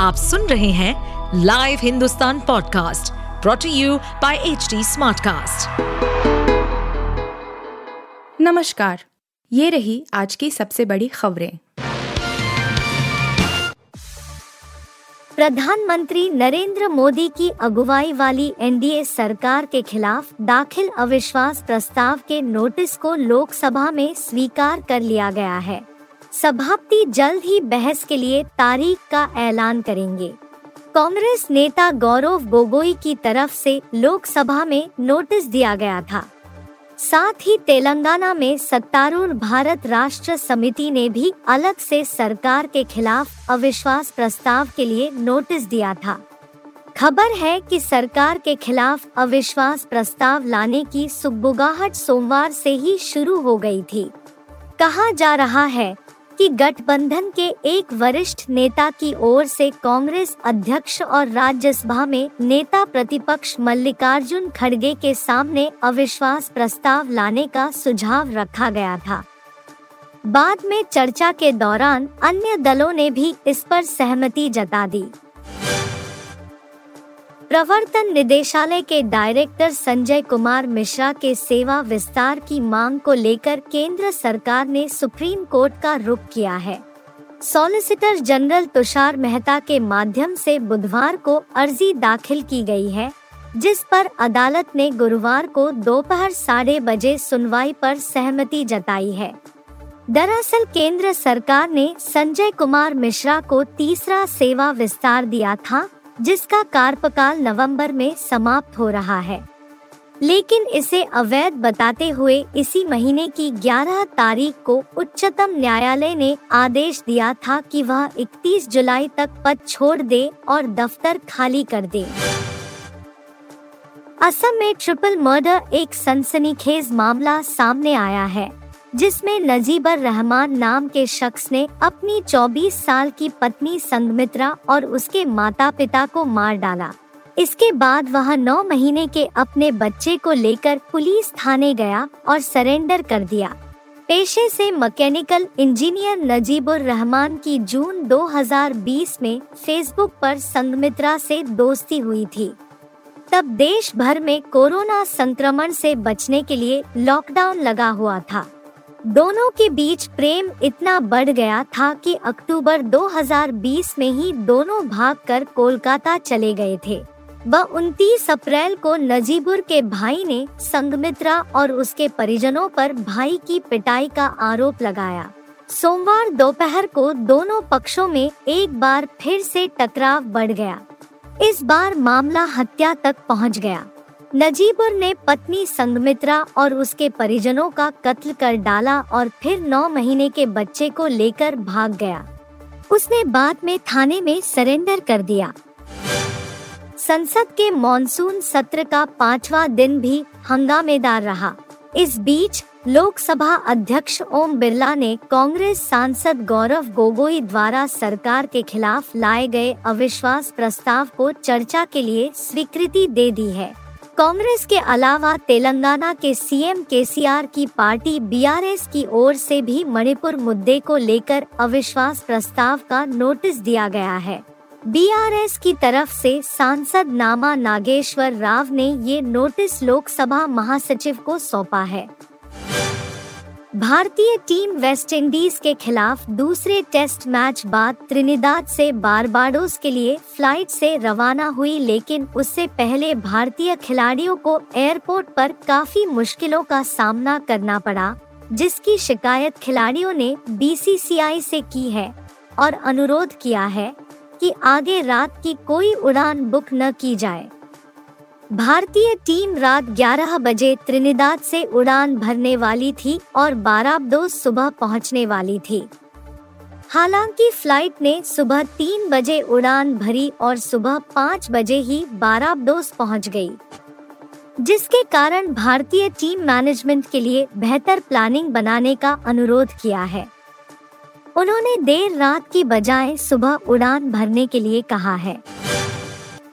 आप सुन रहे हैं live Hindustan podcast brought to you by H Smartcast. नमस्कार ये रही आज की सबसे बड़ी खबरें प्रधानमंत्री नरेंद्र मोदी की अगुवाई वाली एनडीए सरकार के खिलाफ दाखिल अविश्वास प्रस्ताव के नोटिस को लोकसभा में स्वीकार कर लिया गया है सभापति जल्द ही बहस के लिए तारीख का ऐलान करेंगे। कांग्रेस नेता गौरव गोगोई की तरफ़ से लोकसभा में नोटिस दिया गया था। साथ ही तेलंगाना में सत्तारूढ़ भारत राष्ट्र समिति ने भी अलग से सरकार के खिलाफ अविश्वास प्रस्ताव के लिए नोटिस दिया था। खबर है कि सरकार के खिलाफ अविश्वास प्रस्ताव लाने की सुगबुगाहट सोमवार से ही शुरू हो गई थी। कहा जा रहा है कि गठबंधन के एक वरिष्ठ नेता की ओर से कांग्रेस अध्यक्ष और राज्यसभा में नेता प्रतिपक्ष मल्लिकार्जुन खड़गे के सामने अविश्वास प्रस्ताव लाने का सुझाव रखा गया था। बाद में चर्चा के दौरान अन्य दलों ने भी इस पर सहमति जता दी। प्रवर्तन निदेशालय के डायरेक्टर संजय कुमार मिश्रा के सेवा विस्तार की मांग को लेकर केंद्र सरकार ने सुप्रीम कोर्ट का रुख किया है। सॉलिसिटर जनरल तुषार मेहता के माध्यम से बुधवार को अर्जी दाखिल की गई है, जिस पर अदालत ने गुरुवार को दोपहर साढ़े बजे सुनवाई पर सहमति जताई है। दरअसल केंद्र सरकार ने संजय कुमार मिश्रा को तीसरा सेवा विस्तार दिया था जिसका कार्यकाल नवंबर में समाप्त हो रहा है। लेकिन इसे अवैध बताते हुए इसी महीने की 11 तारीख को उच्चतम न्यायालय ने आदेश दिया था कि वह 31 जुलाई तक पद छोड़ दे और दफ्तर खाली कर दे। असम में ट्रिपल मर्डर एक सनसनीखेज मामला सामने आया है। जिसमें नजीबर रहमान नाम के शख्स ने अपनी 24 साल की पत्नी संगमित्रा और उसके माता पिता को मार डाला। इसके बाद वह नौ महीने के अपने बच्चे को लेकर पुलिस थाने गया और सरेंडर कर दिया। पेशे से मैकेनिकल इंजीनियर नजीबुर रहमान की जून 2020 में फेसबुक पर संगमित्रा से दोस्ती हुई थी। तब देश भर में कोरोना संक्रमण से बचने के लिए लॉकडाउन लगा हुआ था। दोनों के बीच प्रेम इतना बढ़ गया था कि अक्टूबर 2020 में ही दोनों भागकर कोलकाता चले गए थे। वह 29 अप्रैल को नजीबुर के भाई ने संगमित्रा और उसके परिजनों पर भाई की पिटाई का आरोप लगाया। सोमवार दोपहर को दोनों पक्षों में एक बार फिर से टकराव बढ़ गया। इस बार मामला हत्या तक पहुँच गया। नजीबुर ने पत्नी संगमित्रा और उसके परिजनों का कत्ल कर डाला और फिर नौ महीने के बच्चे को लेकर भाग गया। उसने बाद में थाने में सरेंडर कर दिया। संसद के मॉनसून सत्र का पांचवा दिन भी हंगामेदार रहा। इस बीच लोकसभा अध्यक्ष ओम बिरला ने कांग्रेस सांसद गौरव गोगोई द्वारा सरकार के खिलाफ लाए गए अविश्वास प्रस्ताव को चर्चा के लिए स्वीकृति दे दी है। कांग्रेस के अलावा तेलंगाना के सीएम केसीआर की पार्टी बीआरएस की ओर से भी मणिपुर मुद्दे को लेकर अविश्वास प्रस्ताव का नोटिस दिया गया है। बीआरएस की तरफ़ से सांसद नामा नागेश्वर राव ने ये नोटिस लोकसभा महासचिव को सौंपा है। भारतीय टीम वेस्टइंडीज के खिलाफ दूसरे टेस्ट मैच बाद त्रिनिदाद से बारबाडोस के लिए फ़्लाइट से रवाना हुई, लेकिन उससे पहले भारतीय खिलाड़ियों को एयरपोर्ट पर काफ़ी मुश्किलों का सामना करना पड़ा, जिसकी शिकायत खिलाड़ियों ने बीसीसीआई से की है और अनुरोध किया है कि आगे रात की कोई उड़ान बुक न की जाए। भारतीय टीम रात 11 बजे त्रिनिदाद से उड़ान भरने वाली थी और बाराबदोस सुबह पहुँचने वाली थी। हालाँकि फ़्लाइट ने सुबह तीन बजे उड़ान भरी और सुबह पाँच बजे ही बाराबदोस पहुँच गई। जिसके कारण भारतीय टीम मैनेजमेंट के लिए बेहतर प्लानिंग बनाने का अनुरोध किया है। उन्होंने देर रात की बजाय सुबह उड़ान भरने के लिए कहा है।